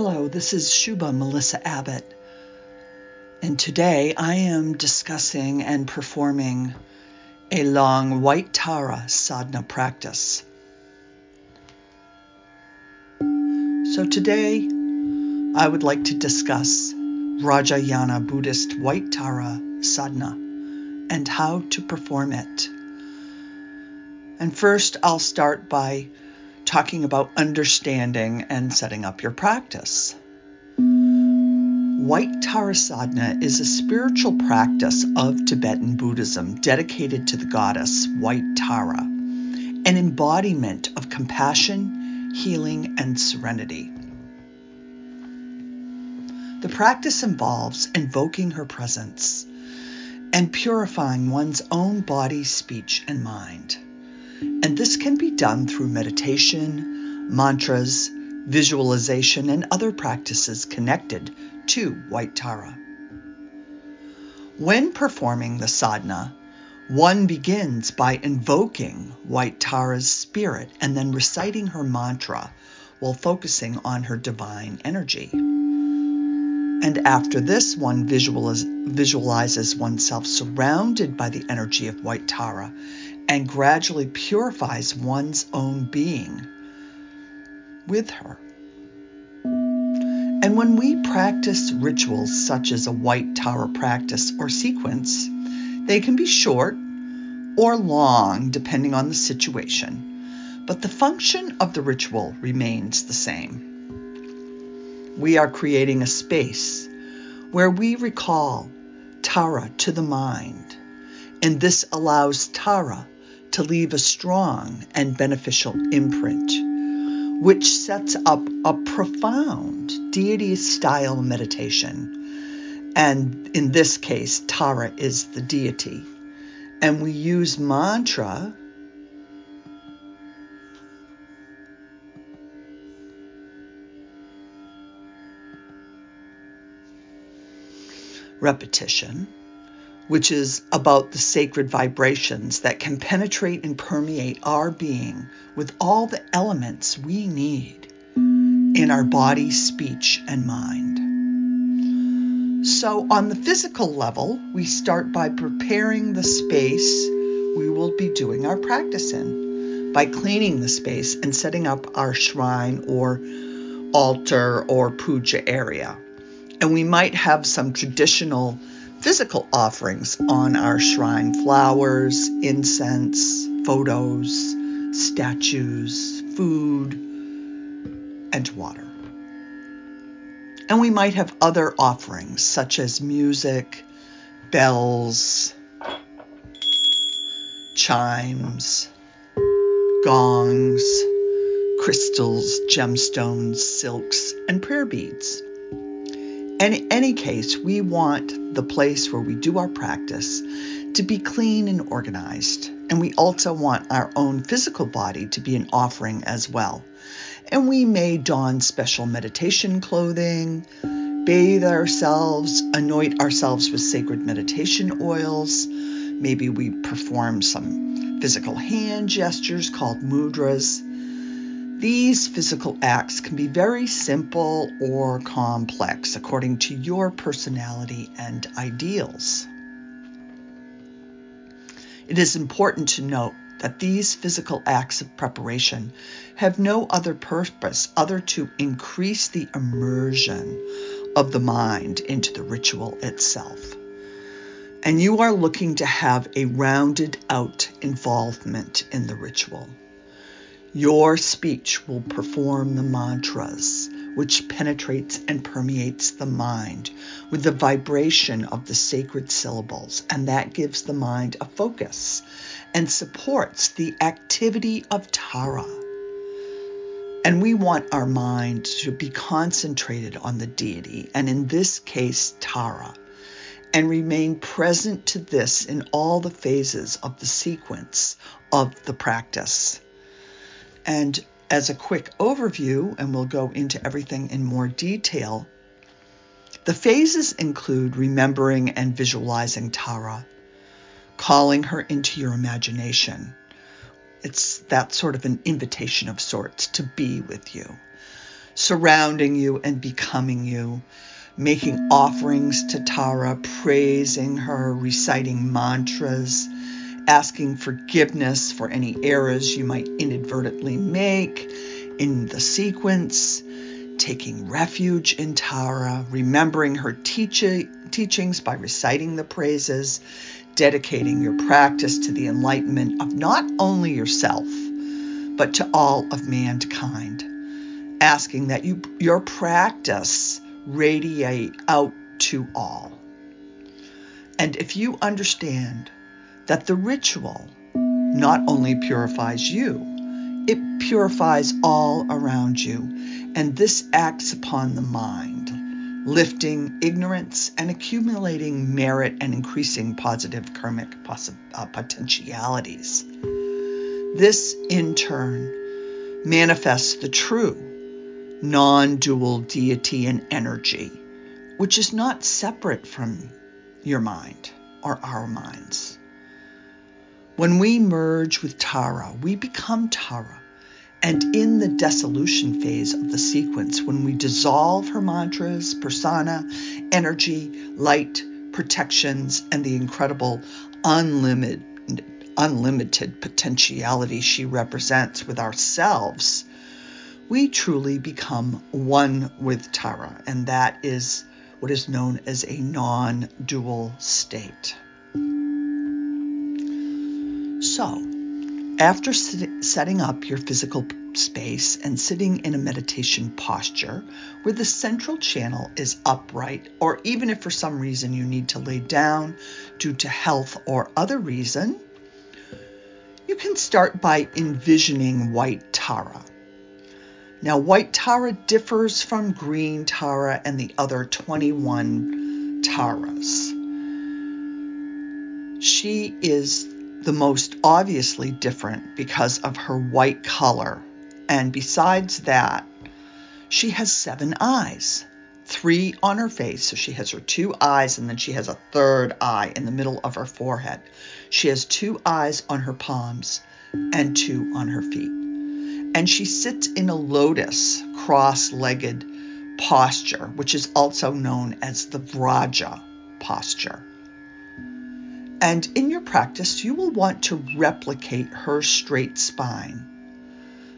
Hello, this is Shuba Melissa Abbott, and today I am discussing and performing a long White Tara sadhana practice. So today I would like to discuss Vajrayana Buddhist White Tara sadhana and how to perform it. And first I'll start by talking about understanding and setting up your practice. White Tara Sadhana is a spiritual practice of Tibetan Buddhism dedicated to the goddess White Tara, an embodiment of compassion, healing, and serenity. The practice involves invoking her presence and purifying one's own body, speech, and mind. And this can be done through meditation, mantras, visualization, and other practices connected to White Tara. When performing the sadhana, one begins by invoking White Tara's spirit and then reciting her mantra while focusing on her divine energy. And after this, one visualizes oneself surrounded by the energy of White Tara and gradually purifies one's own being with her. And when we practice rituals such as a white Tara practice or sequence, they can be short or long depending on the situation, but the function of the ritual remains the same. We are creating a space where we recall Tara to the mind, and this allows Tara to leave a strong and beneficial imprint, which sets up a profound deity style meditation. And in this case, Tara is the deity. And we use mantra repetition which is about the sacred vibrations that can penetrate and permeate our being with all the elements we need in our body, speech, and mind. So, on the physical level, we start by preparing the space we will be doing our practice in by cleaning the space and setting up our shrine or altar or puja area. And we might have some traditional physical offerings on our shrine flowers, incense, photos, statues, food, and water. And we might have other offerings such as music, bells, chimes, gongs, crystals, gemstones, silks, and prayer beads. In any case, we want the place where we do our practice to be clean and organized. And we also want our own physical body to be an offering as well. And we may don special meditation clothing, bathe ourselves, anoint ourselves with sacred meditation oils. Maybe we perform some physical hand gestures called mudras. These physical acts can be very simple or complex according to your personality and ideals. It is important to note that these physical acts of preparation have no other purpose other to increase the immersion of the mind into the ritual itself. And you are looking to have a rounded out involvement in the ritual. Your speech will perform the mantras, which penetrates and permeates the mind with the vibration of the sacred syllables, and that gives the mind a focus and supports the activity of Tara. And we want our mind to be concentrated on the deity, and in this case, Tara, and remain present to this in all the phases of the sequence of the practice. And as a quick overview, and we'll go into everything in more detail, the phases include remembering and visualizing Tara, calling her into your imagination. It's that sort of an invitation of sorts to be with you. surrounding you and becoming you, making offerings to Tara, praising her, reciting mantras, asking forgiveness for any errors you might inadvertently make in the sequence, taking refuge in Tara, remembering her teach- teachings by reciting the praises, dedicating your practice to the enlightenment of not only yourself, but to all of mankind, asking that you, your practice radiate out to all. And if you understand that the ritual not only purifies you, it purifies all around you, and this acts upon the mind, lifting ignorance and accumulating merit and increasing positive karmic uh, potentialities. This, in turn, manifests the true non dual deity and energy, which is not separate from your mind or our minds. When we merge with Tara, we become Tara. And in the dissolution phase of the sequence, when we dissolve her mantras, persona, energy, light, protections, and the incredible unlimited, unlimited potentiality she represents with ourselves, we truly become one with Tara, and that is what is known as a non dual state. So, after setting up your physical space and sitting in a meditation posture where the central channel is upright, or even if for some reason you need to lay down due to health or other reason, you can start by envisioning white Tara now, white Tara differs from green Tara and the other 21 Taras. She is the most obviously different because of her white color. And besides that, she has seven eyes, three on her face. So she has her two eyes, and then she has a third eye in the middle of her forehead. She has two eyes on her palms and two on her feet and she sits in a lotus cross legged posture, which is also known as the Vraja posture. And in your practice, you will want to replicate her straight spine.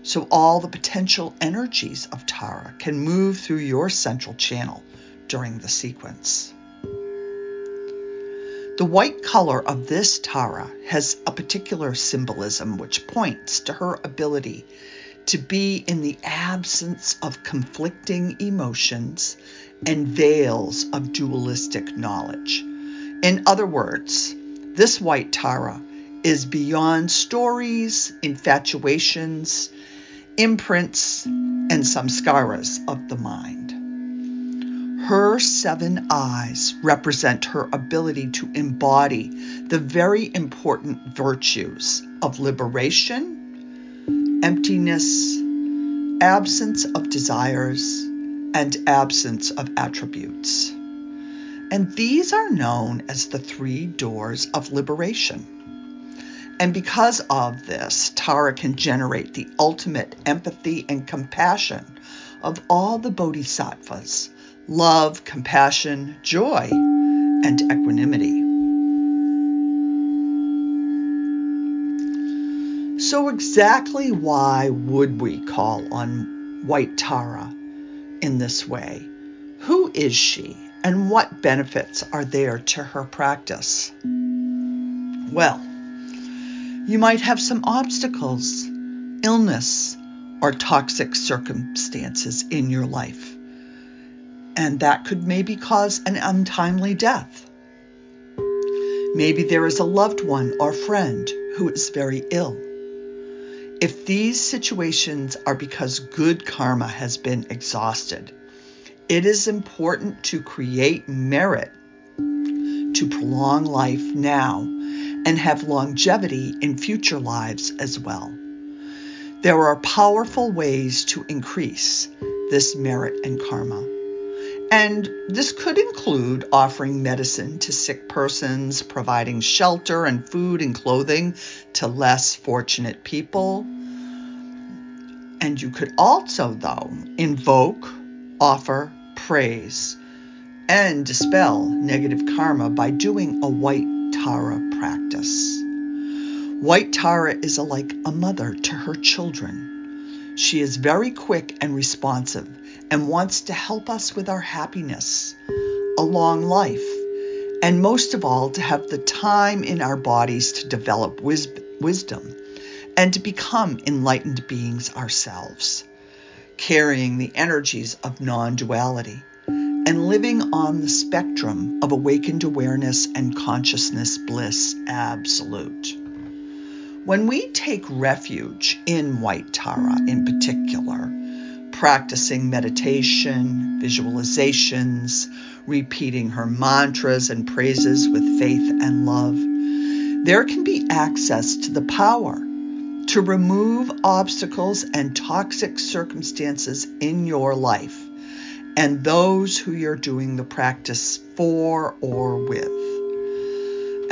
So all the potential energies of Tara can move through your central channel during the sequence. The white color of this Tara has a particular symbolism which points to her ability to be in the absence of conflicting emotions and veils of dualistic knowledge. In other words, this white Tara is beyond stories, infatuations, imprints, and samskaras of the mind. Her seven eyes represent her ability to embody the very important virtues of liberation emptiness, absence of desires, and absence of attributes. And these are known as the three doors of liberation. And because of this, Tara can generate the ultimate empathy and compassion of all the bodhisattvas love, compassion, joy, and equanimity. So, exactly why would we call on White Tara in this way? Who is she, and what benefits are there to her practice? Well, you might have some obstacles, illness, or toxic circumstances in your life, and that could maybe cause an untimely death. Maybe there is a loved one or friend who is very ill. If these situations are because good karma has been exhausted, it is important to create merit to prolong life now and have longevity in future lives as well. There are powerful ways to increase this merit and karma. And this could include offering medicine to sick persons, providing shelter and food and clothing to less fortunate people, And you could also, though, invoke, offer, praise, and dispel negative karma by doing a white Tara practice. White Tara is a, like a mother to her children. She is very quick and responsive and wants to help us with our happiness, a long life, and most of all, to have the time in our bodies to develop wis- wisdom and to become enlightened beings ourselves, carrying the energies of non duality and living on the spectrum of awakened awareness and consciousness bliss absolute. When we take refuge in White Tara in particular, practicing meditation, visualizations, repeating her mantras and praises with faith and love, there can be access to the power to remove obstacles and toxic circumstances in your life and those who you're doing the practice for or with.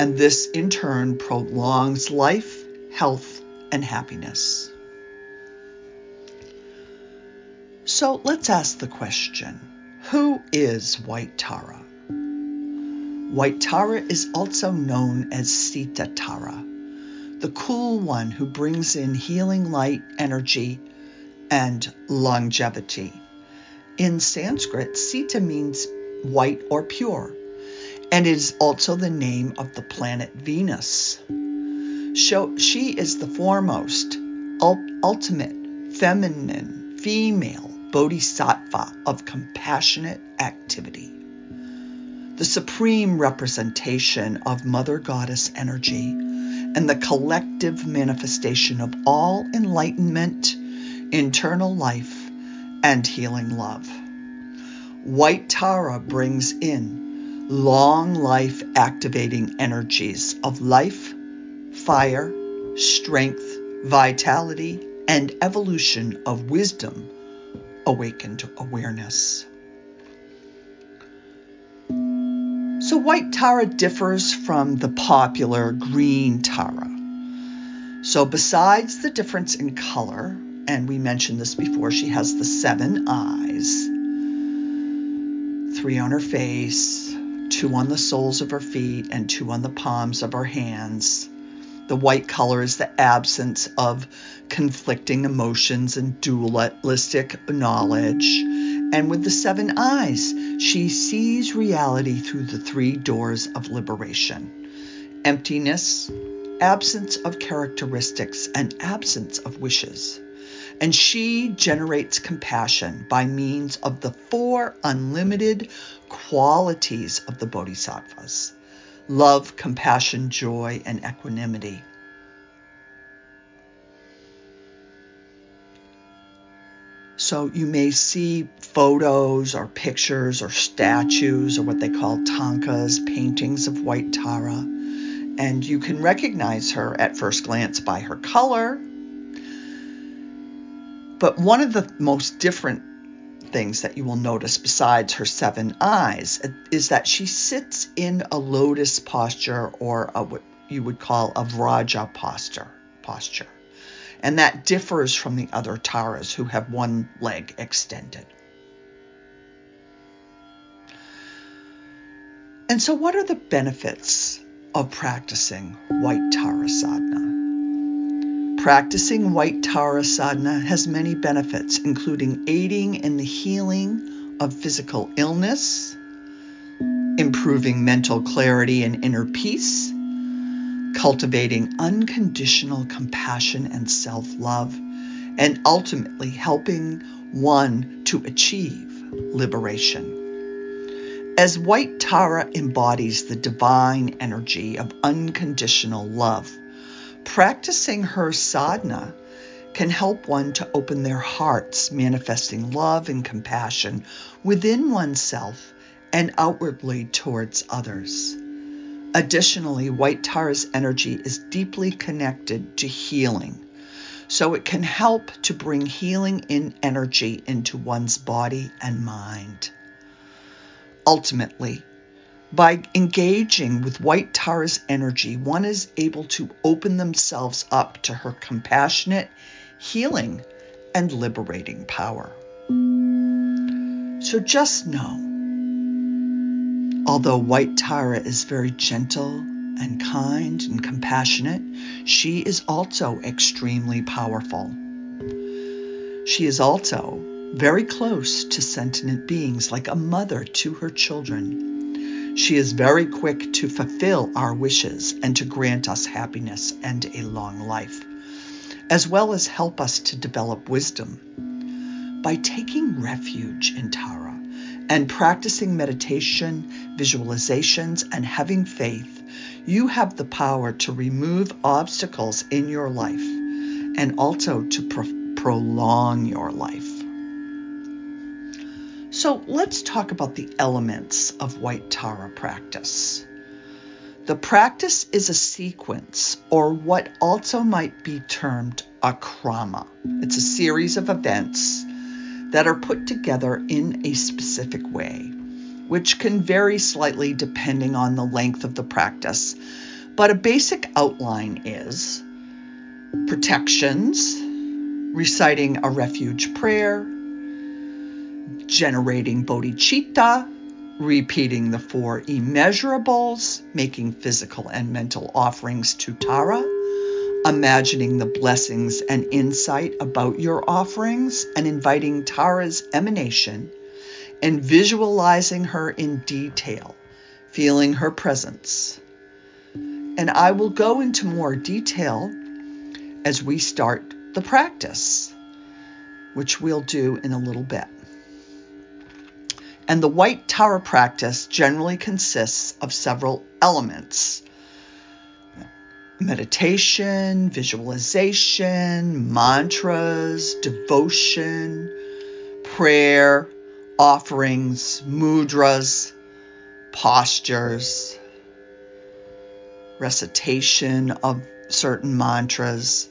And this in turn prolongs life, health, and happiness. So let's ask the question Who is White Tara? White Tara is also known as Sita Tara, the cool one who brings in healing light, energy, and longevity. In Sanskrit, Sita means white or pure, and is also the name of the planet Venus. She is the foremost, ultimate, feminine, female bodhisattva of compassionate activity, the supreme representation of Mother Goddess energy, and the collective manifestation of all enlightenment, internal life, and healing love. White Tara brings in long life activating energies of life, fire, strength, vitality, and evolution of wisdom awakened awareness. So, white Tara differs from the popular green Tara. So, besides the difference in color, and we mentioned this before, she has the seven eyes three on her face, two on the soles of her feet, and two on the palms of her hands. The white color is the absence of conflicting emotions and dualistic knowledge. And with the seven eyes, she sees reality through the three doors of liberation emptiness, absence of characteristics, and absence of wishes. And she generates compassion by means of the four unlimited qualities of the bodhisattvas love, compassion, joy, and equanimity. So you may see photos or pictures or statues or what they call thangkas, paintings of white Tara, and you can recognize her at first glance by her color. But one of the most different things that you will notice besides her seven eyes is that she sits in a lotus posture or a, what you would call a vraja posture posture and that differs from the other taras who have one leg extended. And so what are the benefits of practicing white tara sadhana Practicing white Tara sadhana has many benefits, including aiding in the healing of physical illness, improving mental clarity and inner peace, cultivating unconditional compassion and self love, and ultimately helping one to achieve liberation. As White Tara embodies the divine energy of unconditional love, Practicing her sadhana can help one to open their hearts, manifesting love and compassion within oneself and outwardly towards others. Additionally, White Tara's energy is deeply connected to healing, so it can help to bring healing in energy into one's body and mind. Ultimately, by engaging with White Tara's energy, one is able to open themselves up to her compassionate, healing, and liberating power. So just know, although White Tara is very gentle and kind and compassionate, she is also extremely powerful. She is also very close to sentient beings, like a mother to her children. She is very quick to fulfill our wishes and to grant us happiness and a long life, as well as help us to develop wisdom. By taking refuge in Tara and practicing meditation, visualizations, and having faith, you have the power to remove obstacles in your life and also to pro- prolong your life. So let's talk about the elements of White Tara practice. The practice is a sequence, or what also might be termed a krama. It's a series of events that are put together in a specific way, which can vary slightly depending on the length of the practice. But a basic outline is protections, reciting a refuge prayer, generating bodhicitta, repeating the four immeasurables, making physical and mental offerings to Tara, imagining the blessings and insight about your offerings, and inviting Tara's emanation, and visualizing her in detail, feeling her presence. And I will go into more detail as we start the practice, which we'll do in a little bit. And the White Tara practice generally consists of several elements meditation, visualization, mantras, devotion, prayer, offerings, mudras, postures, recitation of certain mantras,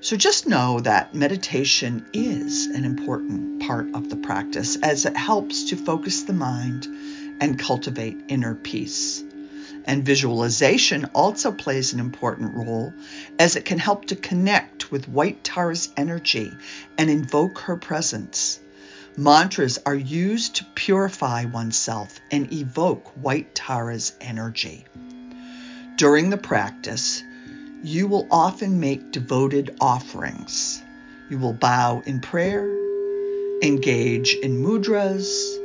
so just know that meditation is an important part of the practice as it helps to focus the mind and cultivate inner peace. And visualization also plays an important role as it can help to connect with White Tara's energy and invoke her presence. Mantras are used to purify oneself and evoke White Tara's energy. During the practice, you will often make devoted offerings. You will bow in prayer, engage in mudras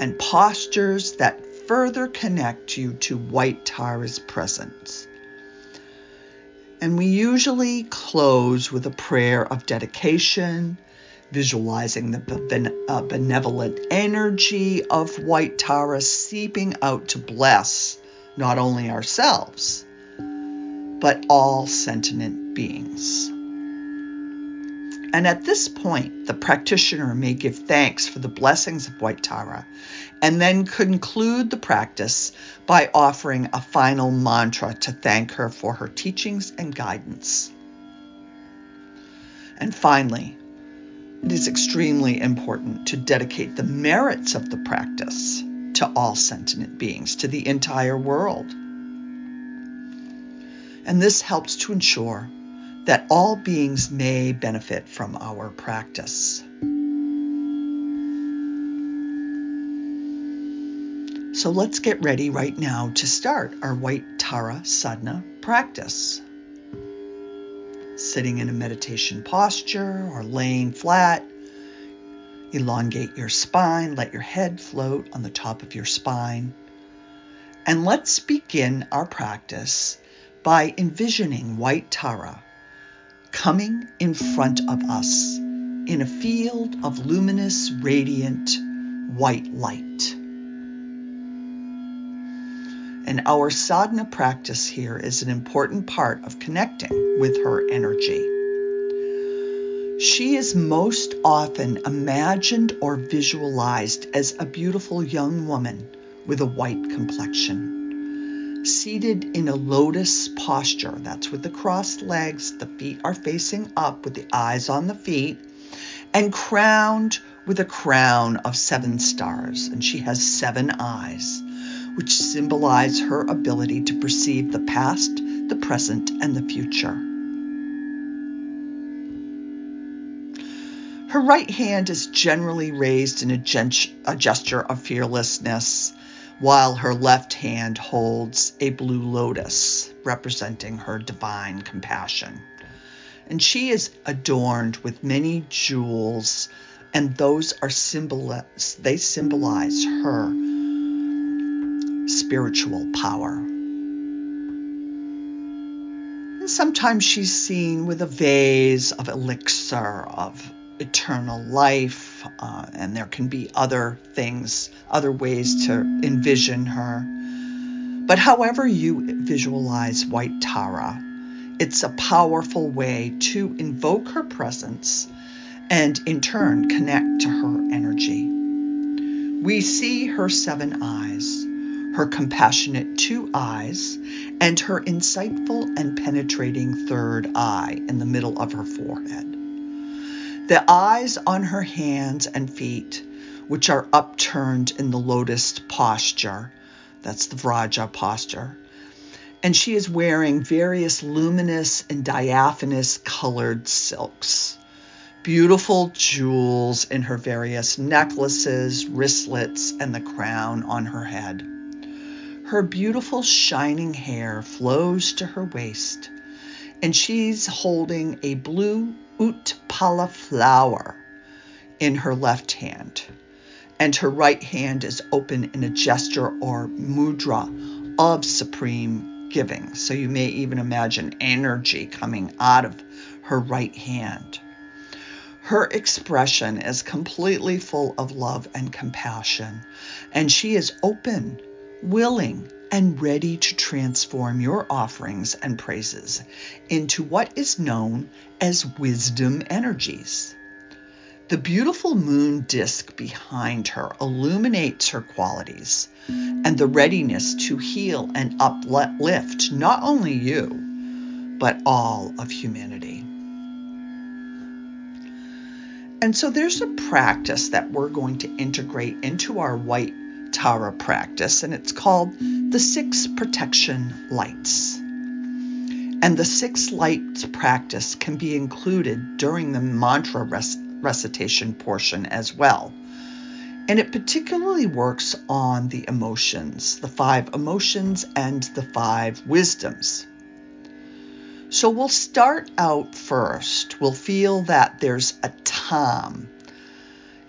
and postures that further connect you to White Tara's presence. And we usually close with a prayer of dedication, visualizing the uh, benevolent energy of White Tara seeping out to bless not only ourselves, but all sentient beings. And at this point, the practitioner may give thanks for the blessings of White Tara and then conclude the practice by offering a final mantra to thank her for her teachings and guidance. And finally, it is extremely important to dedicate the merits of the practice to all sentient beings, to the entire world and this helps to ensure that all beings may benefit from our practice. So let's get ready right now to start our White Tara Sadhana practice. Sitting in a meditation posture or laying flat, elongate your spine, let your head float on the top of your spine. And let's begin our practice by envisioning white Tara coming in front of us in a field of luminous, radiant white light. And our sadhana practice here is an important part of connecting with her energy. She is most often imagined or visualized as a beautiful young woman with a white complexion seated in a lotus posture. That's with the crossed legs, the feet are facing up with the eyes on the feet, and crowned with a crown of seven stars. And she has seven eyes, which symbolize her ability to perceive the past, the present, and the future. Her right hand is generally raised in a, a gesture of fearlessness, while her left hand holds a blue lotus representing her divine compassion. And she is adorned with many jewels, and those are symbol they symbolize her spiritual power. And sometimes she's seen with a vase of elixir of eternal life, uh, and there can be other things, other ways to envision her. But however you visualize White Tara, it's a powerful way to invoke her presence and in turn connect to her energy. We see her seven eyes, her compassionate two eyes, and her insightful and penetrating third eye in the middle of her forehead. The eyes on her hands and feet, which are upturned in the lotus posture, that's the Vraja posture, and she is wearing various luminous and diaphanous colored silks. Beautiful jewels in her various necklaces, wristlets, and the crown on her head. Her beautiful shining hair flows to her waist, and she's holding a blue Utpala flower in her left hand, and her right hand is open in a gesture or mudra of supreme giving. So you may even imagine energy coming out of her right hand. Her expression is completely full of love and compassion, and she is open, willing, and ready to transform your offerings and praises into what is known as wisdom energies. The beautiful moon disk behind her illuminates her qualities and the readiness to heal and uplift not only you, but all of humanity. And so there's a practice that we're going to integrate into our white Tara practice, and it's called the Six Protection Lights. And the Six Lights practice can be included during the mantra recitation portion as well. And it particularly works on the emotions, the five emotions and the five wisdoms. So we'll start out first. We'll feel that there's a tam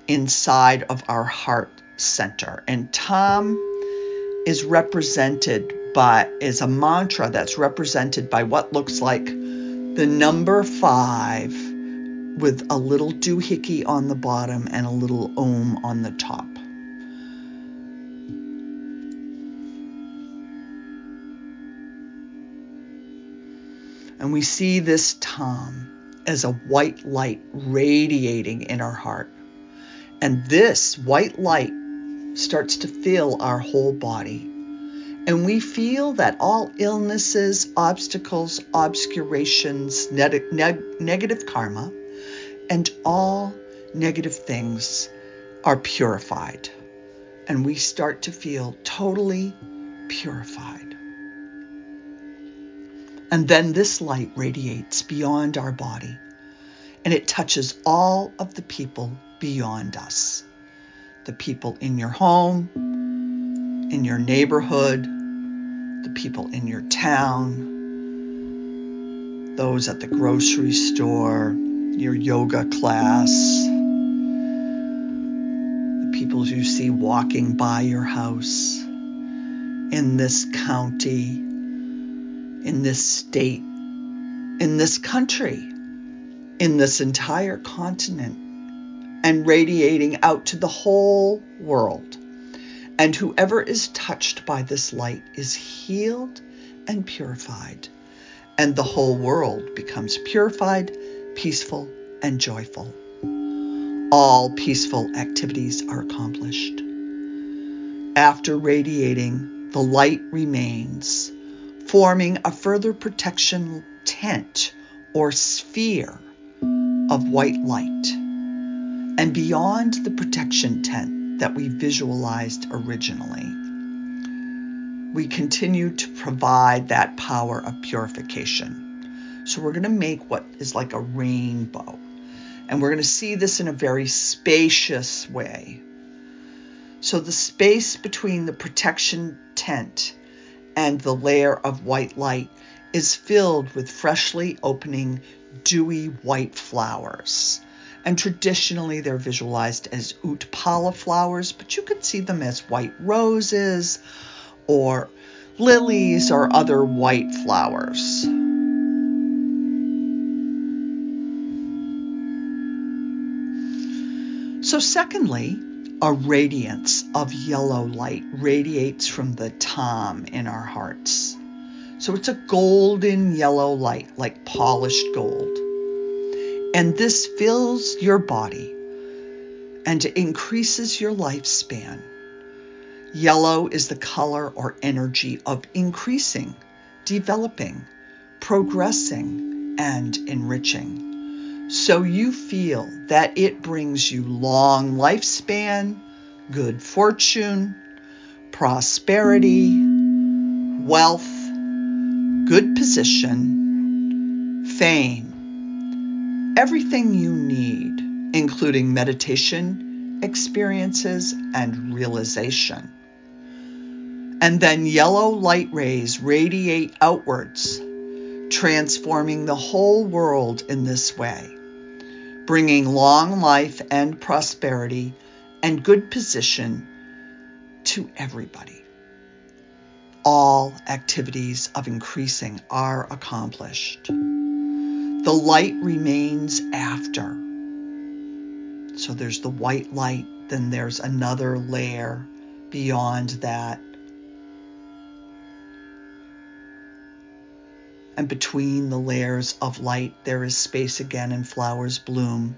inside of our heart center. And Tam is represented by, is a mantra that's represented by what looks like the number five with a little doohickey on the bottom and a little om on the top. And we see this Tam as a white light radiating in our heart. And this white light starts to fill our whole body. And we feel that all illnesses, obstacles, obscurations, neg- neg- negative karma, and all negative things are purified. And we start to feel totally purified. And then this light radiates beyond our body and it touches all of the people beyond us the people in your home, in your neighborhood, the people in your town, those at the grocery store, your yoga class, the people you see walking by your house, in this county, in this state, in this country, in this entire continent and radiating out to the whole world. And whoever is touched by this light is healed and purified, and the whole world becomes purified, peaceful, and joyful. All peaceful activities are accomplished. After radiating, the light remains, forming a further protection tent or sphere of white light and beyond the protection tent that we visualized originally. We continue to provide that power of purification. So we're going to make what is like a rainbow. And we're going to see this in a very spacious way. So the space between the protection tent and the layer of white light is filled with freshly opening dewy white flowers. And traditionally, they're visualized as utpala flowers, but you could see them as white roses or lilies or other white flowers. So, secondly, a radiance of yellow light radiates from the Tam in our hearts. So it's a golden yellow light, like polished gold. And this fills your body and increases your lifespan. Yellow is the color or energy of increasing, developing, progressing, and enriching. So you feel that it brings you long lifespan, good fortune, prosperity, wealth, good position, fame, everything you need, including meditation, experiences, and realization. And then yellow light rays radiate outwards, transforming the whole world in this way, bringing long life and prosperity and good position to everybody all activities of increasing are accomplished. The light remains after. So there's the white light, then there's another layer beyond that. And between the layers of light, there is space again and flowers bloom.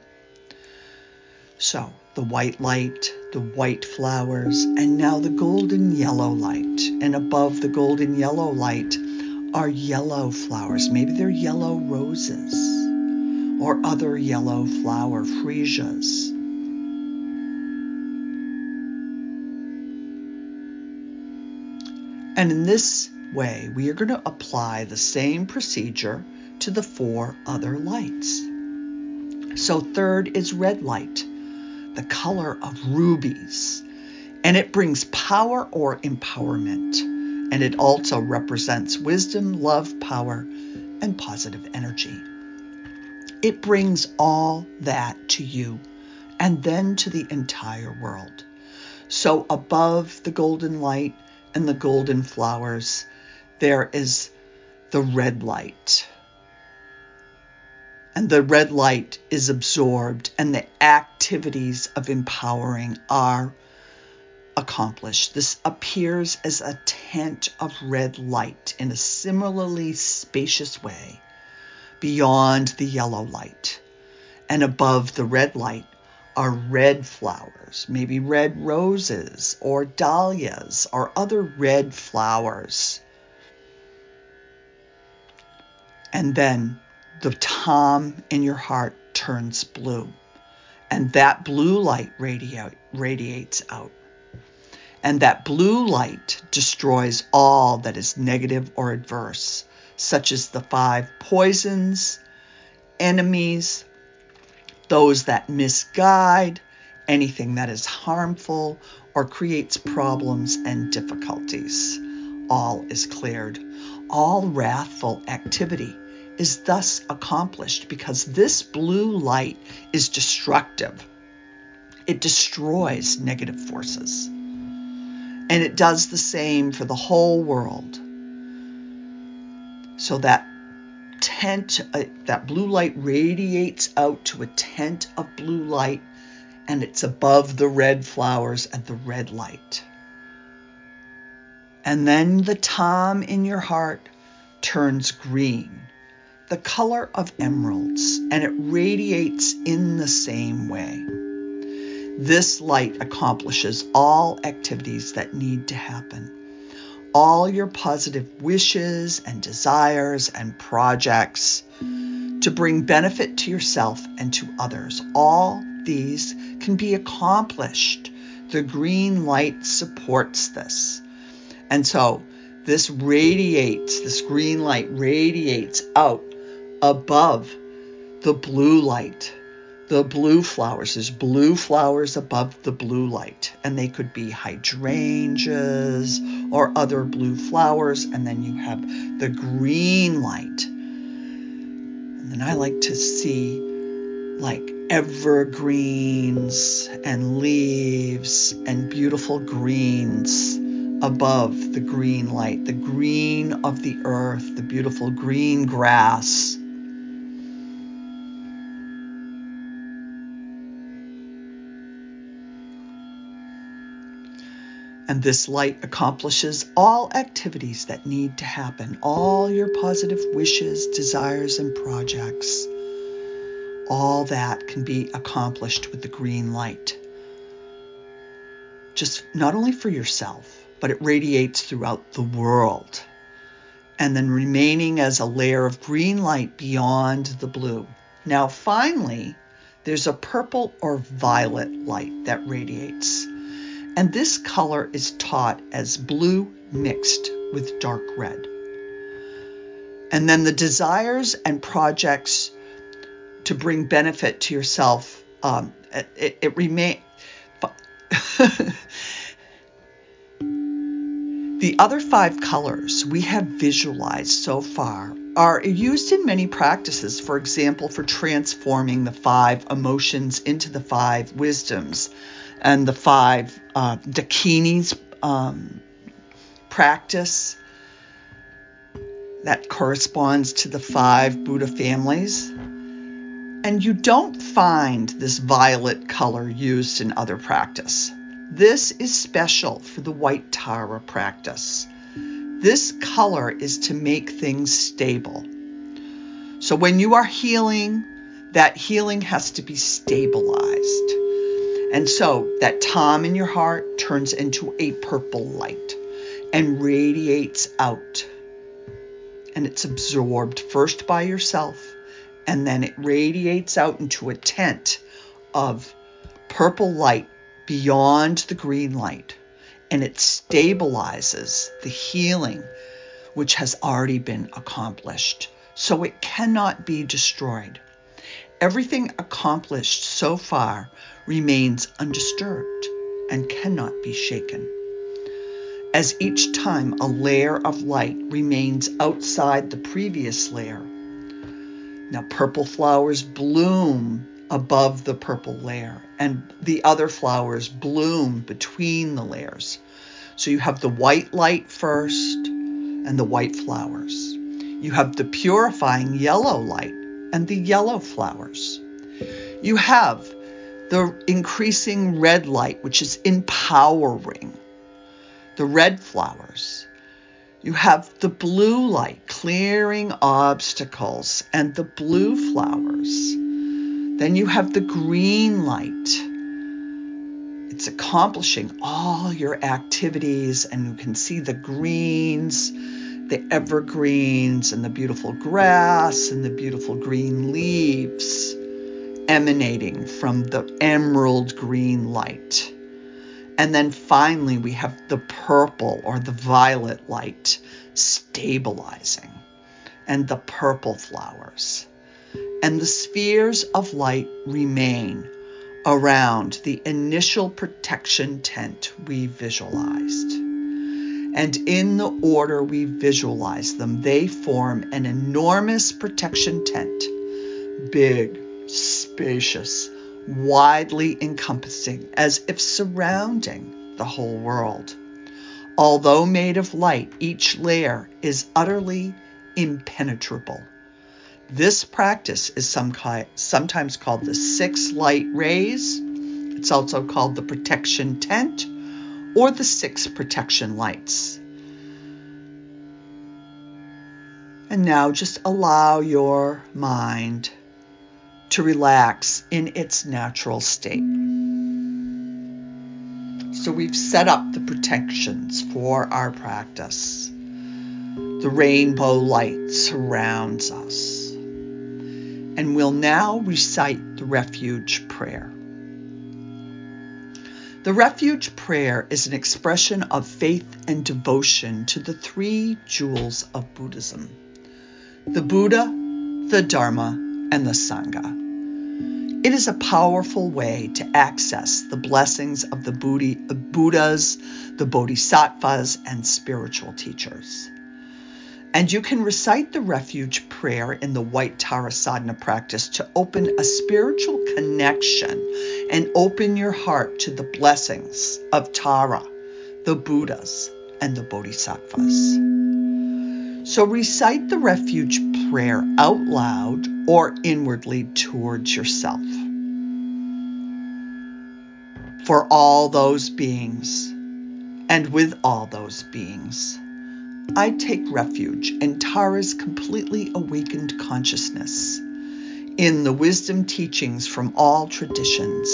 So the white light, the white flowers, and now the golden yellow light. And above the golden yellow light are yellow flowers. Maybe they're yellow roses or other yellow flower freesias. And in this way, we are going to apply the same procedure to the four other lights. So, third is red light the color of rubies, and it brings power or empowerment. And it also represents wisdom, love, power, and positive energy. It brings all that to you and then to the entire world. So, above the golden light and the golden flowers, there is the red light and the red light is absorbed and the activities of empowering are accomplished. This appears as a tent of red light in a similarly spacious way beyond the yellow light. And above the red light are red flowers, maybe red roses or dahlias or other red flowers. And then the tam in your heart turns blue. And that blue light radiate, radiates out. And that blue light destroys all that is negative or adverse, such as the five poisons, enemies, those that misguide, anything that is harmful or creates problems and difficulties. All is cleared. All wrathful activity is thus accomplished because this blue light is destructive. It destroys negative forces. And it does the same for the whole world. So that tent, uh, that blue light radiates out to a tent of blue light, and it's above the red flowers and the red light. And then the tam in your heart turns green the color of emeralds, and it radiates in the same way. This light accomplishes all activities that need to happen. All your positive wishes and desires and projects to bring benefit to yourself and to others. All these can be accomplished. The green light supports this. And so this radiates, this green light radiates out above the blue light, the blue flowers. There's blue flowers above the blue light, and they could be hydrangeas or other blue flowers. And then you have the green light. And then I like to see like evergreens and leaves and beautiful greens above the green light, the green of the earth, the beautiful green grass And this light accomplishes all activities that need to happen, all your positive wishes, desires, and projects. All that can be accomplished with the green light. Just not only for yourself, but it radiates throughout the world. And then remaining as a layer of green light beyond the blue. Now, finally, there's a purple or violet light that radiates. And this color is taught as blue mixed with dark red. And then the desires and projects to bring benefit to yourself, um, it, it remain. the other five colors we have visualized so far are used in many practices, for example, for transforming the five emotions into the five wisdoms and the five uh, Dakini's um, practice that corresponds to the five Buddha families. And you don't find this violet color used in other practice. This is special for the White Tara practice. This color is to make things stable. So when you are healing, that healing has to be stabilized. And so that Tam in your heart turns into a purple light and radiates out. And it's absorbed first by yourself, and then it radiates out into a tent of purple light beyond the green light. And it stabilizes the healing which has already been accomplished. So it cannot be destroyed. Everything accomplished so far remains undisturbed and cannot be shaken. As each time a layer of light remains outside the previous layer. Now, purple flowers bloom above the purple layer, and the other flowers bloom between the layers. So you have the white light first and the white flowers. You have the purifying yellow light and the yellow flowers. You have the increasing red light, which is empowering, the red flowers. You have the blue light clearing obstacles and the blue flowers. Then you have the green light. It's accomplishing all your activities, and you can see the greens, the evergreens, and the beautiful grass, and the beautiful green leaves emanating from the emerald green light. And then finally, we have the purple or the violet light stabilizing, and the purple flowers. And the spheres of light remain around the initial protection tent we visualized. And in the order we visualize them, they form an enormous protection tent, big, spacious, widely encompassing, as if surrounding the whole world. Although made of light, each layer is utterly impenetrable. This practice is some kind, sometimes called the six light rays. It's also called the protection tent or the six protection lights. And now just allow your mind to relax in its natural state. So we've set up the protections for our practice. The rainbow light surrounds us. And we'll now recite the refuge prayer. The refuge prayer is an expression of faith and devotion to the three jewels of Buddhism the Buddha, the Dharma, and the Sangha. It is a powerful way to access the blessings of the Buddhas, the Bodhisattvas, and spiritual teachers. And you can recite the refuge prayer in the white Tara sadhana practice to open a spiritual connection and open your heart to the blessings of Tara, the Buddhas, and the Bodhisattvas. So recite the refuge prayer out loud or inwardly towards yourself. For all those beings and with all those beings I take refuge in Tara's completely awakened consciousness, in the wisdom teachings from all traditions,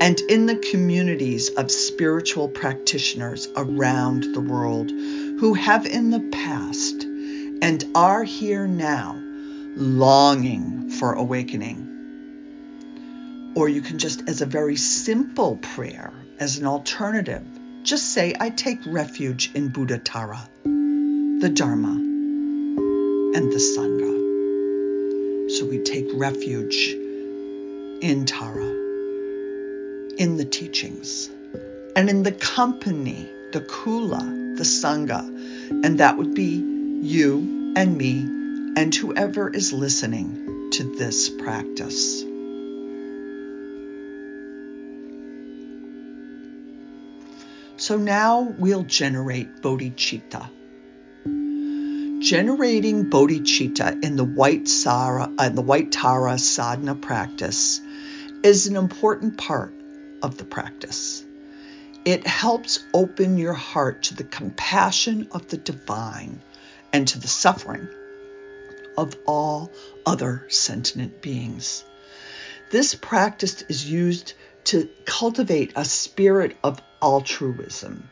and in the communities of spiritual practitioners around the world who have in the past and are here now longing for awakening. Or you can just, as a very simple prayer, as an alternative, just say, I take refuge in Buddha Tara the Dharma, and the Sangha. So we take refuge in Tara, in the teachings, and in the company, the Kula, the Sangha, and that would be you and me and whoever is listening to this practice. So now we'll generate bodhicitta generating bodhicitta in the white sara uh, the white tara sadhana practice is an important part of the practice. It helps open your heart to the compassion of the divine and to the suffering of all other sentient beings. This practice is used to cultivate a spirit of altruism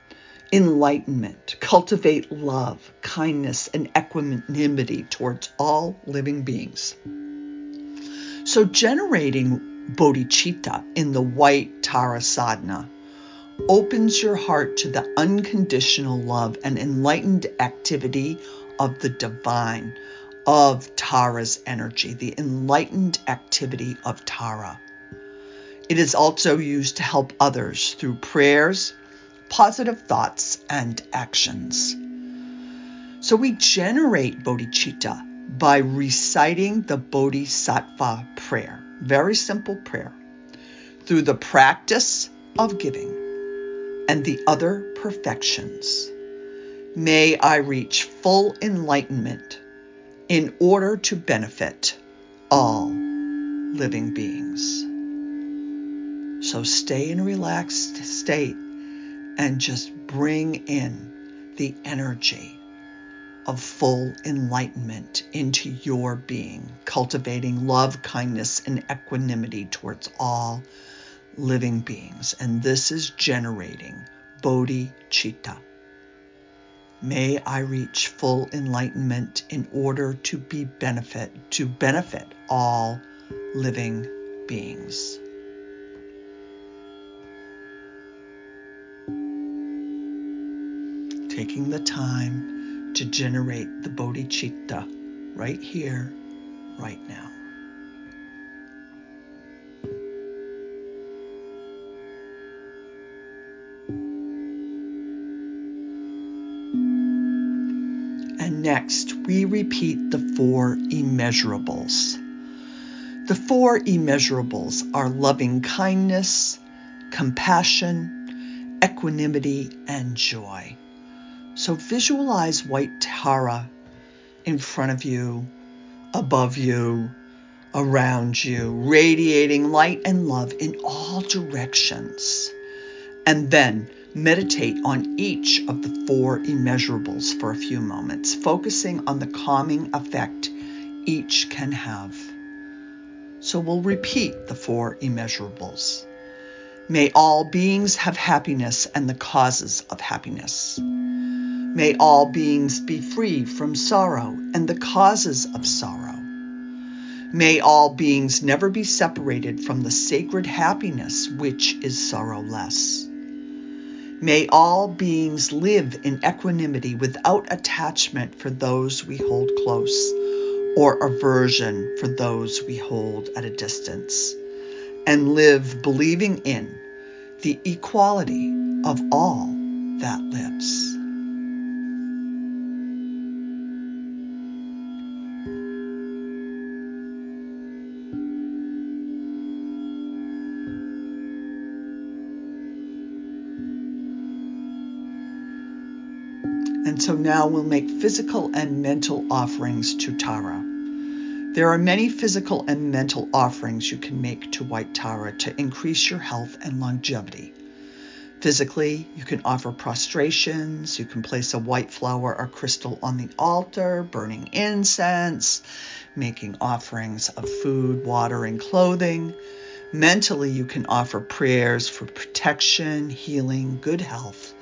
enlightenment, cultivate love, kindness, and equanimity towards all living beings. So, generating bodhicitta in the white Tara sadhana opens your heart to the unconditional love and enlightened activity of the divine, of Tara's energy, the enlightened activity of Tara. It is also used to help others through prayers positive thoughts and actions. So we generate bodhicitta by reciting the bodhisattva prayer, very simple prayer, through the practice of giving and the other perfections. May I reach full enlightenment in order to benefit all living beings. So stay in a relaxed state and just bring in the energy of full enlightenment into your being, cultivating love, kindness, and equanimity towards all living beings. And this is generating bodhicitta. May I reach full enlightenment in order to be benefit to benefit all living beings. Taking the time to generate the bodhicitta right here, right now. And next, we repeat the four immeasurables. The four immeasurables are loving kindness, compassion, equanimity, and joy. So visualize white Tara in front of you, above you, around you, radiating light and love in all directions. And then meditate on each of the four immeasurables for a few moments, focusing on the calming effect each can have. So we'll repeat the four immeasurables. May all beings have happiness and the causes of happiness. May all beings be free from sorrow and the causes of sorrow. May all beings never be separated from the sacred happiness which is sorrowless. May all beings live in equanimity without attachment for those we hold close or aversion for those we hold at a distance. and live believing in the equality of all that lives. And so now we'll make physical and mental offerings to Tara. There are many physical and mental offerings you can make to White Tara to increase your health and longevity. Physically, you can offer prostrations, you can place a white flower or crystal on the altar, burning incense, making offerings of food, water, and clothing. Mentally, you can offer prayers for protection, healing, good health,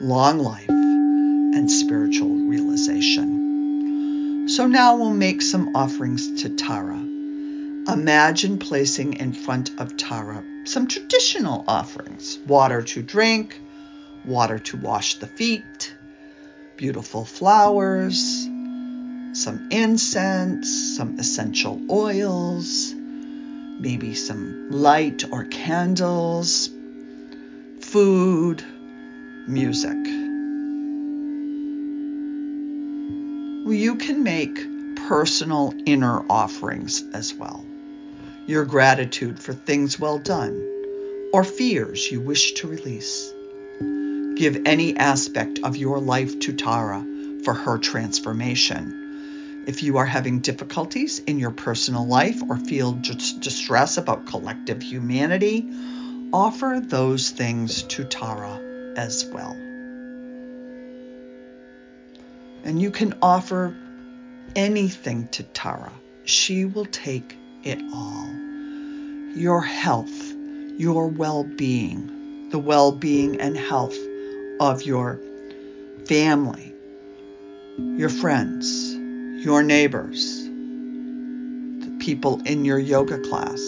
long life, and spiritual realization. So now we'll make some offerings to Tara. Imagine placing in front of Tara some traditional offerings water to drink, water to wash the feet, beautiful flowers, some incense, some essential oils, maybe some light or candles, food, music. You can make personal inner offerings as well. Your gratitude for things well done or fears you wish to release. Give any aspect of your life to Tara for her transformation. If you are having difficulties in your personal life or feel distress about collective humanity, offer those things to Tara as well. And you can offer anything to Tara. She will take it all. Your health, your well being, the well being and health of your family, your friends, your neighbors, the people in your yoga class.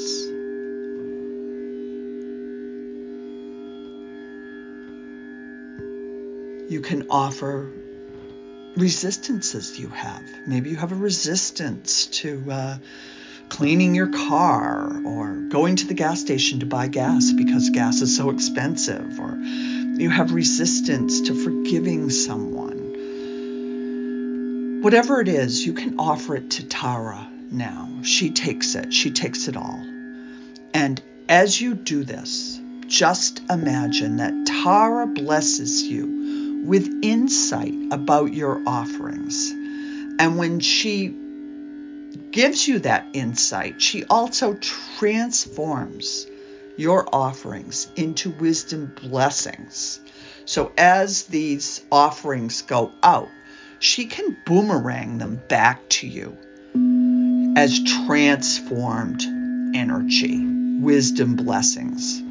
You can offer resistances you have. Maybe you have a resistance to uh, cleaning your car or going to the gas station to buy gas because gas is so expensive, or you have resistance to forgiving someone. Whatever it is, you can offer it to Tara now. She takes it, she takes it all. And as you do this, just imagine that Tara blesses you with insight about your offerings. And when she gives you that insight, she also transforms your offerings into wisdom blessings. So as these offerings go out, she can boomerang them back to you as transformed energy, wisdom blessings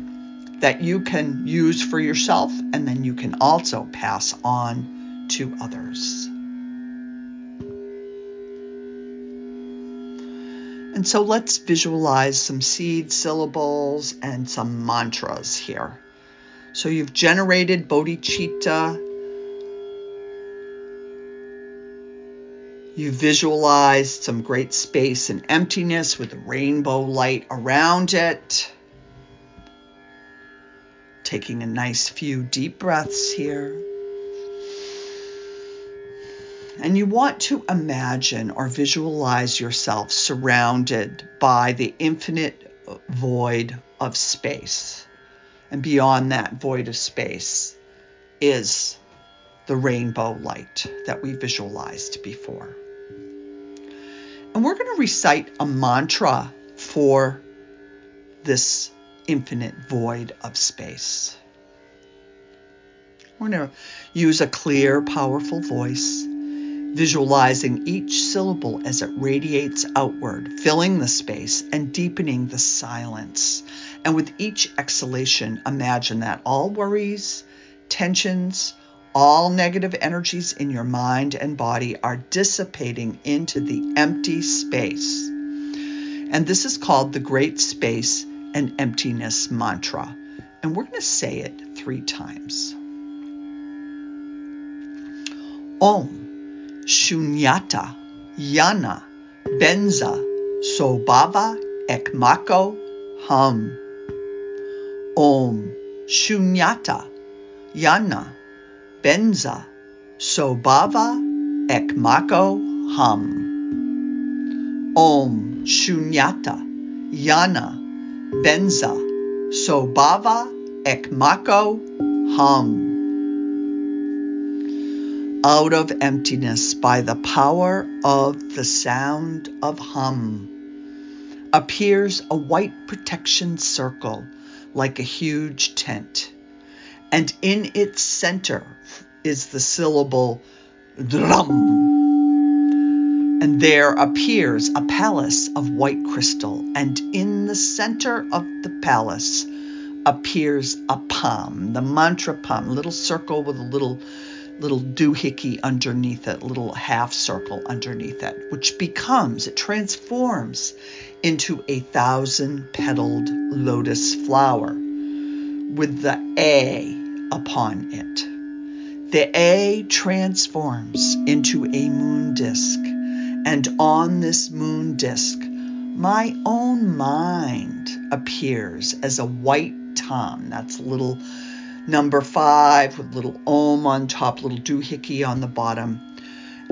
that you can use for yourself and then you can also pass on to others. And so let's visualize some seed syllables and some mantras here. So you've generated bodhicitta. You've visualized some great space and emptiness with rainbow light around it. Taking a nice few deep breaths here. And you want to imagine or visualize yourself surrounded by the infinite void of space. And beyond that void of space is the rainbow light that we visualized before. And we're going to recite a mantra for this infinite void of space. We're going to use a clear, powerful voice, visualizing each syllable as it radiates outward, filling the space and deepening the silence. And with each exhalation, imagine that all worries, tensions, all negative energies in your mind and body are dissipating into the empty space. And this is called the Great Space and emptiness mantra. And we're going to say it three times. Om Shunyata Yana Benza Sobhava Ekmako Hum. Om Shunyata Yana Benza Sobhava Ekmako Hum. Om Shunyata Yana Benza sobava Ekmako Hum. Out of emptiness by the power of the sound of hum appears a white protection circle like a huge tent, and in its center is the syllable Bhrum. And there appears a palace of white crystal, and in the center of the palace appears a Pam, the mantra Pam, little circle with a little little doohickey underneath it, little half circle underneath it, which becomes, it transforms into a thousand petaled lotus flower with the A upon it. The A transforms into a moon disk, and on this moon disk, my own mind appears as a white tam. That's little number five with little om on top, little doohickey on the bottom.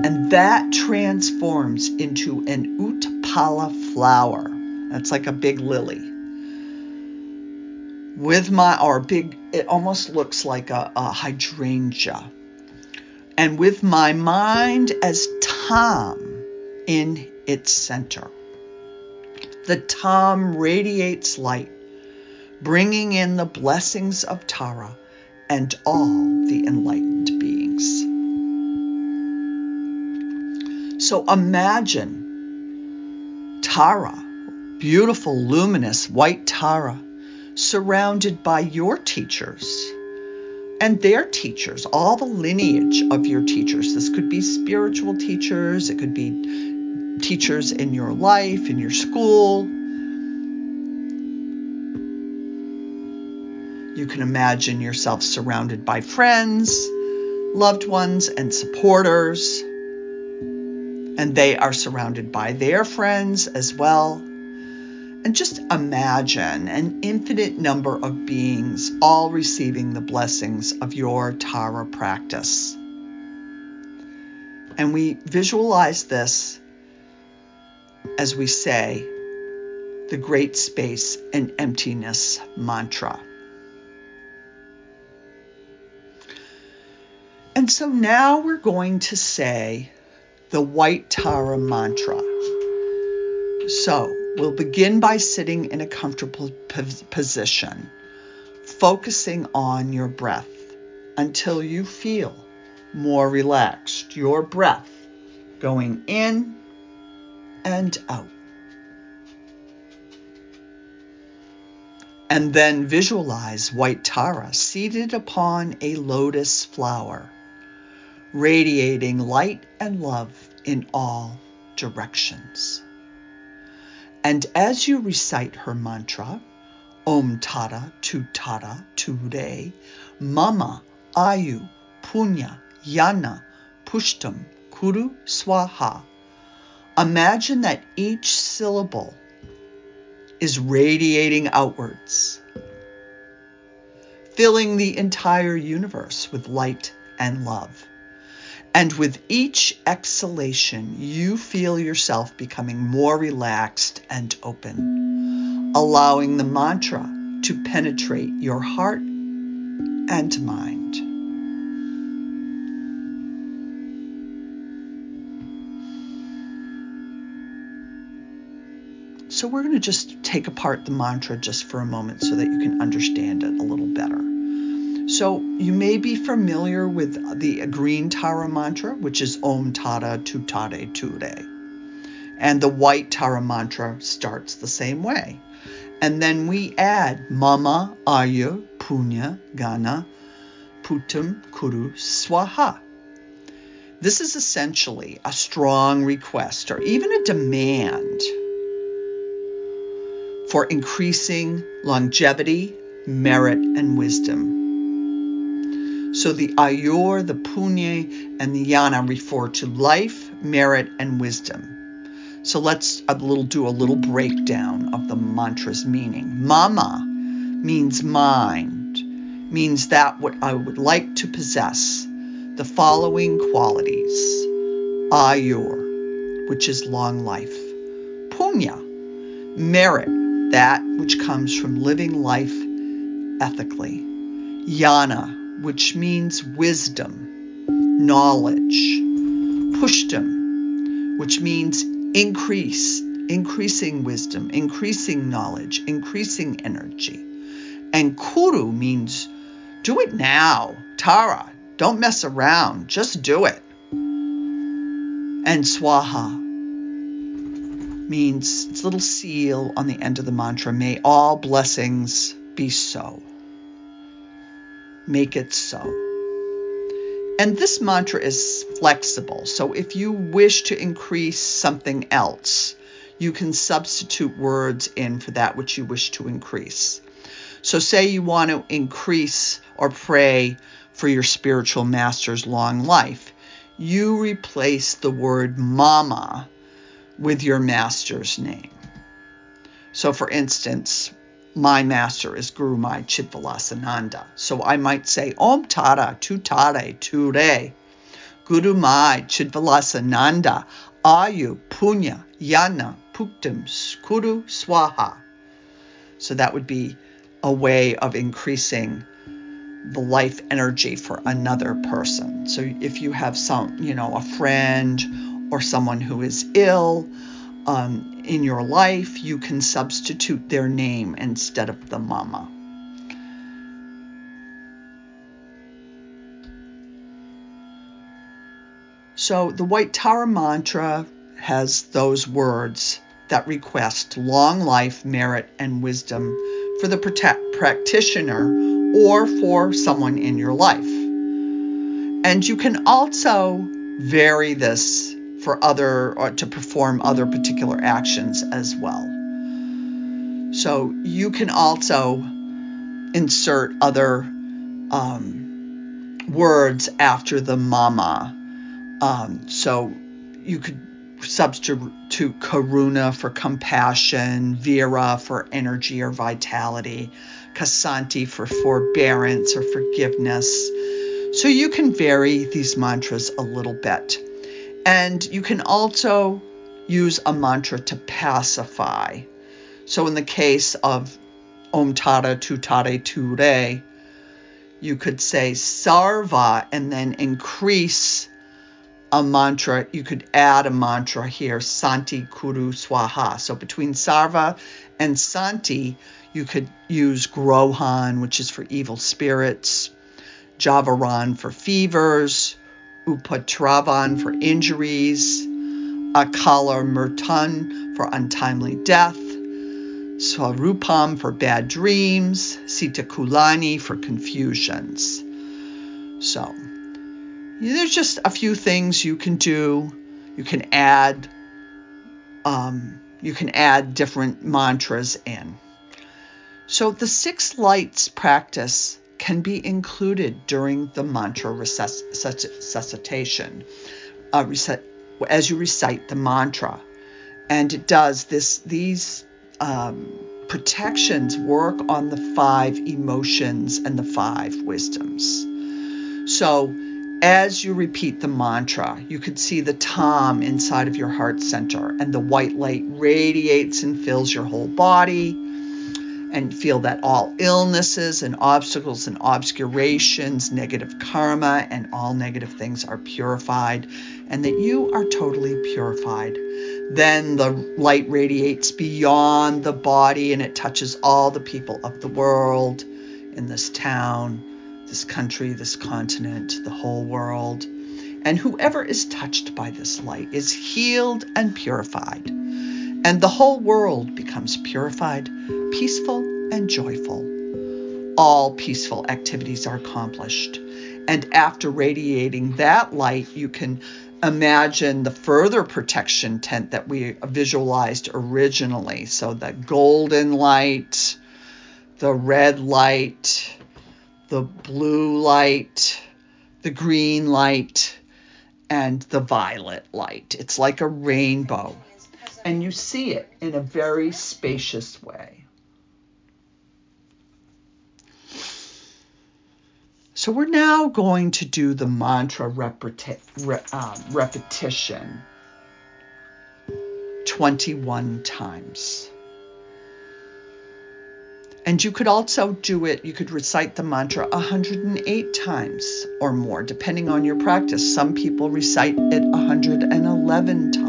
And that transforms into an utpala flower. That's like a big lily. With my, or big, it almost looks like a, a hydrangea. And with my mind as Tam in its center. The Tam radiates light, bringing in the blessings of Tara and all the enlightened beings. So imagine Tara, beautiful, luminous white Tara, surrounded by your teachers and their teachers, all the lineage of your teachers. This could be spiritual teachers, it could be teachers in your life, in your school, You can imagine yourself surrounded by friends, loved ones, and supporters. And they are surrounded by their friends as well. And just imagine an infinite number of beings all receiving the blessings of your Tara practice. And we visualize this as we say the great space and emptiness mantra. And so now we're going to say the White Tara mantra. So we'll begin by sitting in a comfortable position, focusing on your breath until you feel more relaxed. Your breath going in and out. And then visualize White Tara seated upon a lotus flower radiating light and love in all directions. And as you recite her mantra, Om Tara Tu Tara Tu Mama Ayu Punya Yana Pushtam Kuru Swaha, imagine that each syllable is radiating outwards, filling the entire universe with light and love. And with each exhalation, you feel yourself becoming more relaxed and open, allowing the mantra to penetrate your heart and mind. So, we're going to just take apart the mantra just for a moment so that you can understand it a little better. So you may be familiar with the green Tara mantra, which is Om Tara Tutare Ture. And the white Tara mantra starts the same way. And then we add Mama Aya Punya Gana Putam Kuru Swaha. This is essentially a strong request or even a demand for increasing longevity, merit, and wisdom. So the Ayur, the Punye, and the Yana refer to life, merit, and wisdom. So let's a little do a little breakdown of the mantra's meaning. Mama means mind, means that what I would like to possess the following qualities Ayur, which is long life, Punya, merit, that which comes from living life ethically, Jnana, which means wisdom, knowledge, Pushtam, which means increase, increasing wisdom, increasing knowledge, increasing energy. And Kuru means do it now. Tara, don't mess around, just do it. And Swaha means it's little seal on the end of the mantra. May all blessings be so. Make it so. And this mantra is flexible. So if you wish to increase something else, you can substitute words in for that which you wish to increase. So, say you want to increase or pray for your spiritual master's long life, you replace the word mama with your master's name. So, for instance, my master is Gurumayi Chidvilasananda. So I might say Om Tara Tutare Ture Gurumayi Chidvilasananda Ayu Punya Yana Puktam Kuru Swaha. So that would be a way of increasing the life energy for another person. So if you have some, you know, a friend or someone who is ill um, in your life, you can substitute their name instead of the mama. So the White Tara mantra has those words that request long life, merit, and wisdom for the practitioner or for someone in your life. And you can also vary this for other or to perform other particular actions as well. So you can also insert other um, words after the mama. Um, so you could substitute karuna for compassion, vira for energy or vitality, kasanti for forbearance or forgiveness. So you can vary these mantras a little bit. And you can also use a mantra to pacify. So in the case of Om Tara Tutare Ture, you could say Sarva and then increase a mantra, you could add a mantra here, Santi Kuru Swaha. So between Sarva and Santi, you could use Grohan, which is for evil spirits, Javaran for fevers, Upatravan for injuries, Akala Murtan for untimely death, Swarupam for bad dreams, Sita Kulani for confusions. So, there's just a few things you can do. You can add um, you can add different mantras in. So the six lights practice can be included during the mantra recitation uh, as you recite the mantra, and it does this. These um, protections work on the five emotions and the five wisdoms. So as you repeat the mantra, you could see the Tam inside of your heart center, and the white light radiates and fills your whole body. And feel that all illnesses and obstacles and obscurations, negative karma, and all negative things are purified, and that you are totally purified. Then the light radiates beyond the body and it touches all the people of the world in this town this country, this continent, the whole world. And whoever is touched by this light is healed and purified. And the whole world becomes purified, peaceful, and joyful. All peaceful activities are accomplished. And after radiating that light, you can imagine the further protection tent that we visualized originally. So the golden light, the red light, the blue light, the green light, and the violet light. It's like a rainbow. And you see it in a very spacious way. So we're now going to do the mantra repeti- re- uh, repetition 21 times. And you could also do it, you could recite the mantra 108 times or more, depending on your practice. Some people recite it 111 times.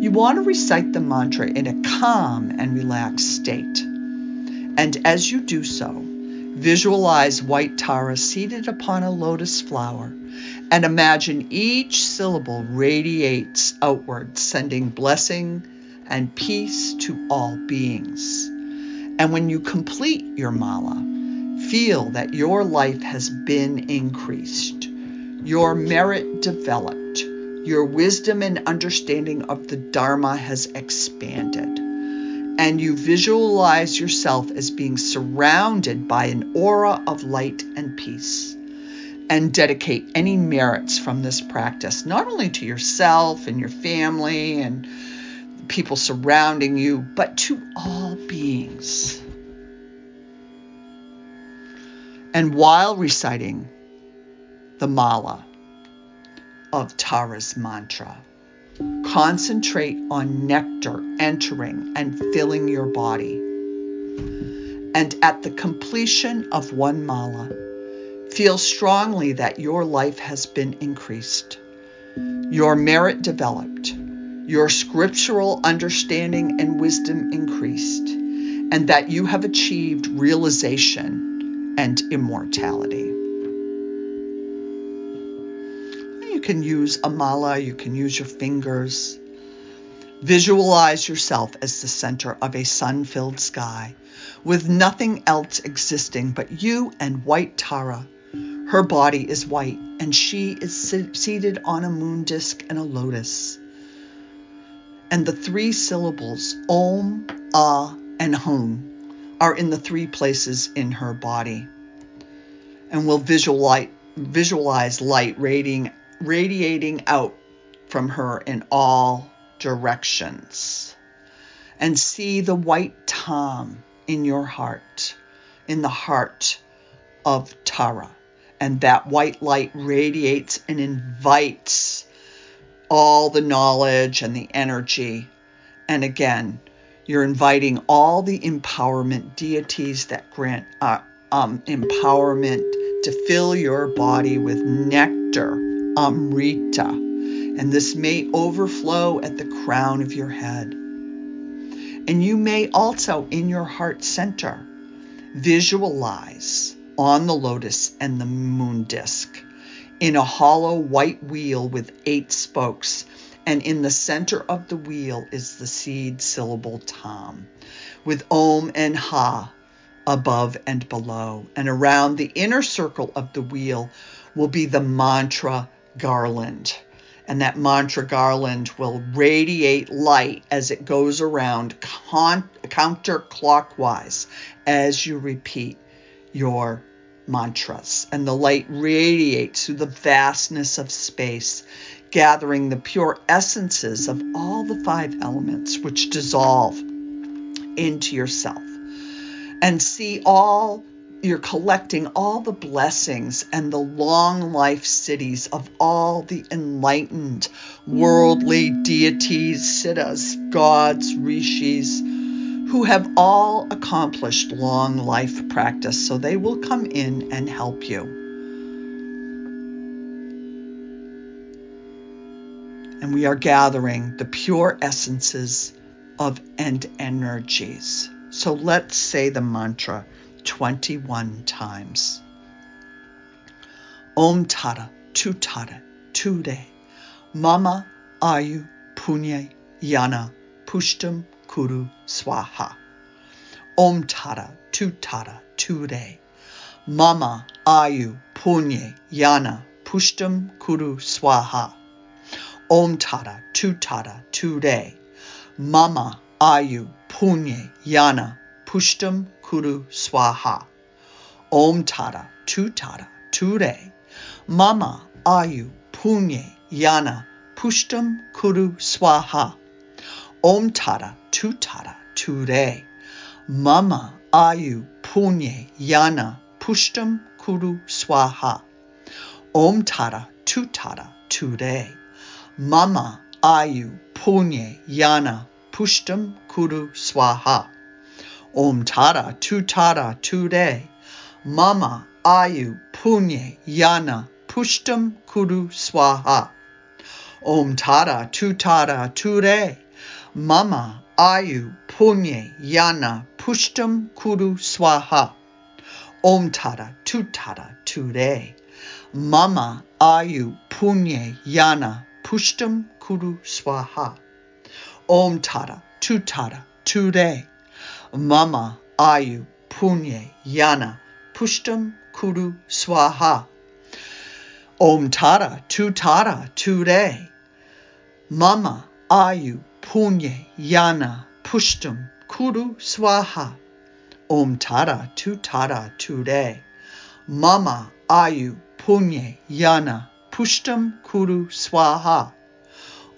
You want to recite the mantra in a calm and relaxed state. And as you do so, visualize white Tara seated upon a lotus flower and imagine each syllable radiates outward, sending blessing and peace to all beings. And when you complete your mala, feel that your life has been increased, your merit developed, your wisdom and understanding of the Dharma has expanded. And you visualize yourself as being surrounded by an aura of light and peace. And dedicate any merits from this practice, not only to yourself and your family and people surrounding you, but to all beings. And while reciting the mala of Tara's mantra, concentrate on nectar entering and filling your body. And at the completion of one mala, feel strongly that your life has been increased, your merit developed, your scriptural understanding and wisdom increased, and that you have achieved realization and immortality. Can use a mala, you can use your fingers. Visualize yourself as the center of a sun filled sky with nothing else existing but you and white Tara. Her body is white and she is seated on a moon disk and a lotus and the three syllables Om, Ah, and Hum are in the three places in her body. And we'll visualize, visualize light radiating, radiating out from her in all directions. And see the white Tam in your heart, in the heart of Tara. And that white light radiates and invites all the knowledge and the energy. And again, you're inviting all the empowerment deities that grant uh, um, empowerment to fill your body with nectar, amrita. And this may overflow at the crown of your head. And you may also, in your heart center, visualize on the lotus and the moon disk in a hollow white wheel with eight spokes, and in the center of the wheel is the seed syllable Tam, with Om and Ha above and below. And around the inner circle of the wheel will be the mantra garland. And that mantra garland will radiate light as it goes around con- counterclockwise as you repeat your mantras, and the light radiates through the vastness of space, gathering the pure essences of all the five elements which dissolve into yourself. And see all, you're collecting all the blessings and the long life siddhis of all the enlightened worldly deities, siddhas, gods, rishis, who have all accomplished long life practice, so they will come in and help you. And we are gathering the pure essences of and energies. So let's say the mantra 21 times. Om Tara, Tu Tara, Tude, Mama Ayu Punya Yana Pushtam Kuru Swaha. Om Tara, Tu Tara, Ture. Mama Ayu Punye Yana Pushtam Kuru Swaha. Om Tara, Tu Tara, Ture. Mama Ayu Punye Yana Pushtam Kuru Swaha. Om Tara, Tu Tara, Ture. Mama Ayu Punye Yana Pushtam Kuru Swaha. Om Tara, Tu Tara, Ture. Mama Ayu Punye Yana Pushtam Kuru Swaha. Om Tara Tutara Ture. Mama Ayu Punye Yana Pushtam Kuru Swaha. Om Tara Tutara Ture. Mama Ayu Punye Yana Pushtam Kuru Swaha. Om Tara Tutara Ture. Mama Ayu Punye Yana Pushtam Kuru Swaha. Om Tara Tutara Ture. Mama Ayu Punye Yana Pushtam Kuru Swaha. Om Tara Tutara Ture. Mama Ayu Punye Yana Pushtam Kuru Swaha. Om Tara Tutara Ture. Mama Ayu Punye Yana Pushtam Kuru Swaha. Om Tara Tutara Ture. Mama Ayu Punye Yana Pushtam Kuru Swaha.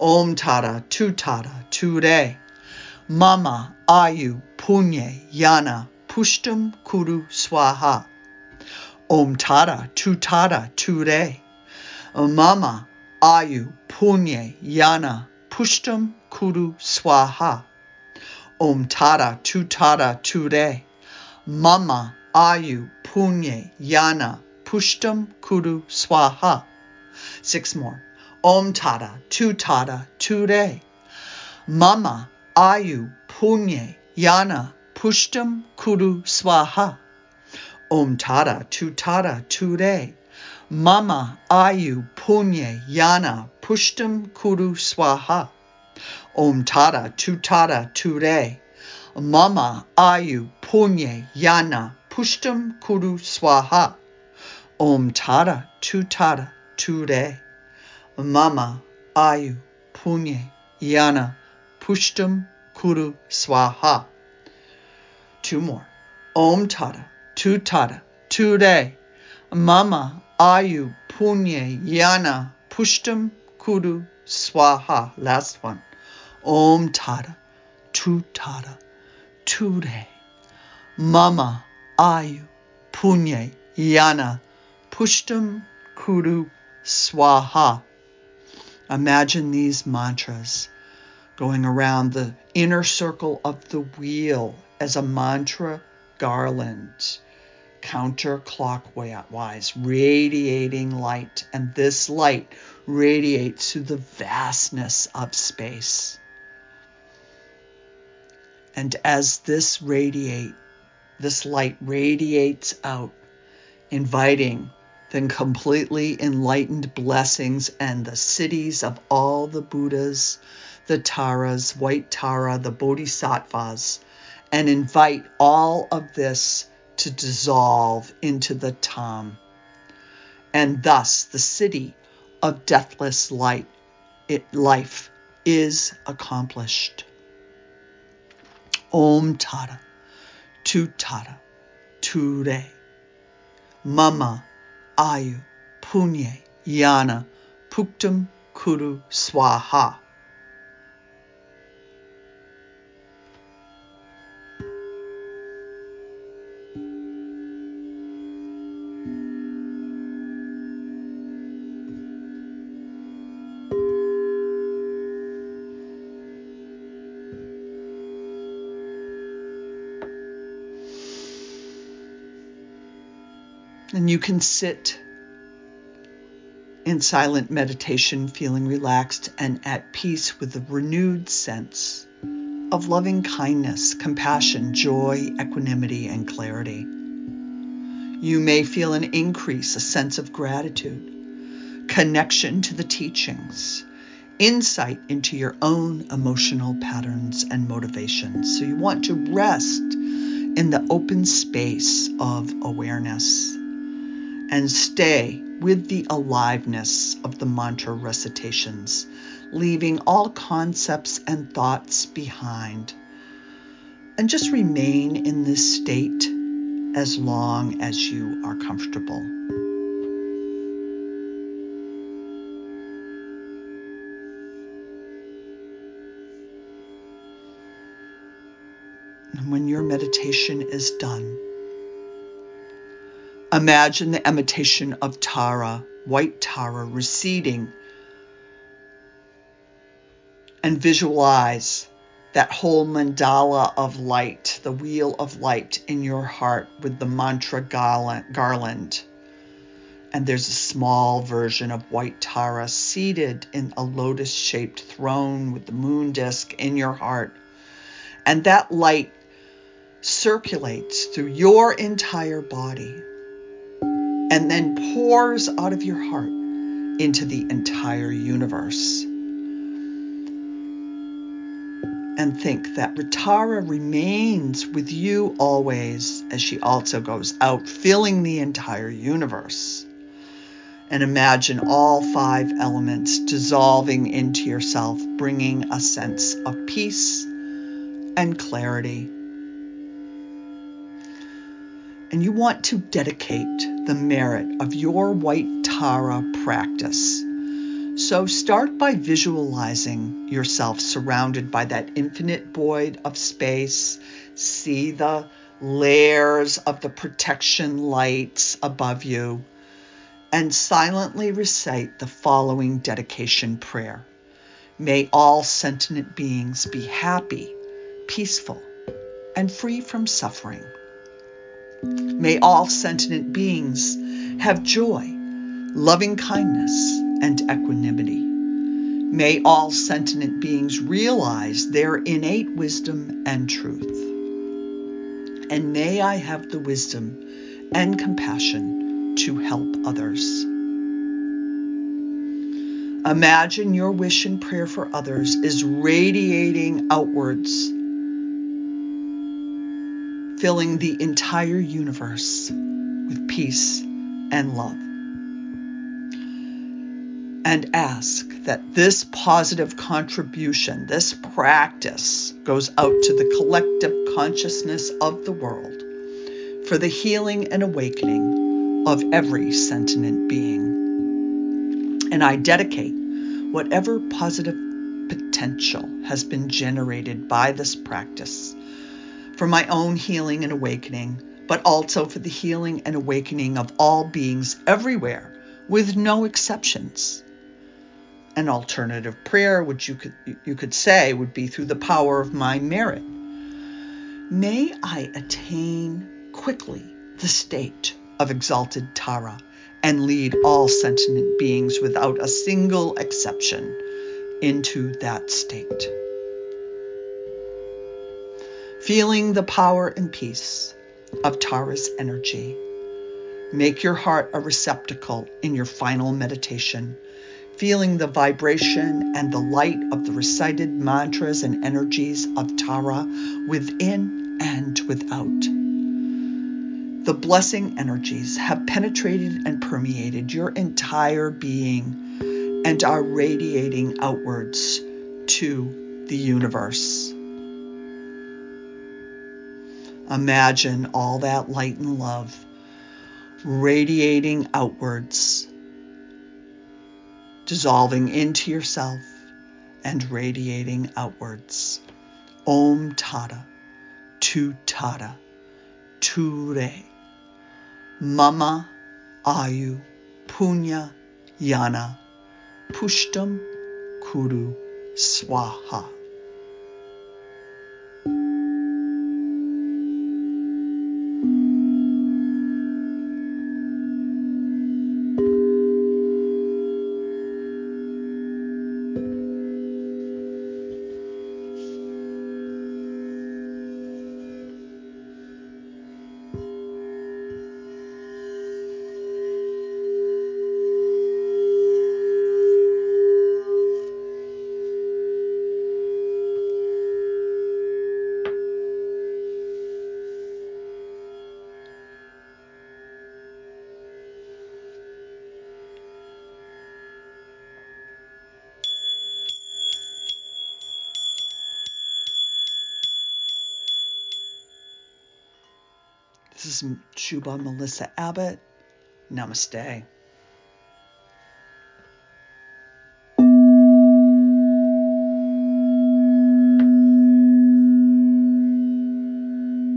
Om Tara Tutara Ture. Mama Ayu Punye Yana Pushtam Kuru Swaha. Om Tara Tutara Ture. Mama Ayu Punye Yana Pushtam Kuru Swaha. Om Tara Tutara Ture. Mama Ayu Punye Yana Pushtam Kuru Swaha. Six more. Om Tara Tutara Ture. Mama Ayu Punye Yana Pushtam Kuru Swaha. Om Tara Tutara Ture. Mama Ayu Punye Yana Pushtam Kuru Swaha. Om Tara Tutara Ture. Mama Ayu Punye Yana Pushtam Kuru Swaha. Om Tara Tutara Ture. Mama Ayu Punye Yana Pushtam Kuru Swaha. Two more. Om Tara Tutara Ture. Mama Ayu Punye Yana Pushtam Kuru Swaha. Last one. Om Tara Tutara Ture. Mama Ayu Punye Yana Pushtam Kuru Swaha. Imagine these mantras going around the inner circle of the wheel as a mantra garland, counterclockwise, radiating light. And this light radiates through the vastness of space. And as this radiate, this light radiates out, inviting then completely enlightened blessings and the siddhis of all the Buddhas, the Taras, white Tara, the Bodhisattvas, and invite all of this to dissolve into the Tam. And thus the siddhi of deathless light, it, life is accomplished. Om Tara, Tu Tara, Ture, Mama, Ayu, Punye, Yana, Pushtam, Kuru, Swaha. Can sit in silent meditation, feeling relaxed and at peace with a renewed sense of loving kindness, compassion, joy, equanimity, and clarity. You may feel an increase, a sense of gratitude, connection to the teachings, insight into your own emotional patterns and motivations. So you want to rest in the open space of awareness and stay with the aliveness of the mantra recitations, leaving all concepts and thoughts behind. And just remain in this state as long as you are comfortable. And when your meditation is done, Imagine the imitation of Tara, white Tara, receding and visualize that whole mandala of light, the wheel of light in your heart with the mantra garland. And there's a small version of white Tara seated in a lotus shaped throne with the moon disk in your heart. And that light circulates through your entire body and then pours out of your heart into the entire universe. and think that Ratara remains with you always as she also goes out, filling the entire universe. And imagine all five elements dissolving into yourself, bringing a sense of peace and clarity. And you want to dedicate the merit of your White Tara practice so start by visualizing yourself surrounded by that infinite void of space. See the layers of the protection lights above you and silently recite the following dedication prayer. May all sentient beings be happy, peaceful, and free from suffering. May all sentient beings have joy, loving kindness, and equanimity. May all sentient beings realize their innate wisdom and truth. And may I have the wisdom and compassion to help others. Imagine your wish and prayer for others is radiating outwards, filling the entire universe with peace and love and ask that this positive contribution, this practice, goes out to the collective consciousness of the world for the healing and awakening of every sentient being. And I dedicate whatever positive potential has been generated by this practice for my own healing and awakening, but also for the healing and awakening of all beings everywhere, with no exceptions an alternative prayer, which you could you could say would be through the power of my merit. May I attain quickly the state of exalted Tara and lead all sentient beings without a single exception into that state. Feeling the power and peace of Tara's energy, make your heart a receptacle in your final meditation feeling the vibration and the light of the recited mantras and energies of Tara within and without. The blessing energies have penetrated and permeated your entire being and are radiating outwards to the universe. Imagine all that light and love radiating outwards dissolving into yourself and radiating outwards. Om Tara, Tu Tara, Tu Re, Mama Ayu, Punya Yana, Pushtam Kuru Swaha. Shuba Melissa Abbott. Namaste.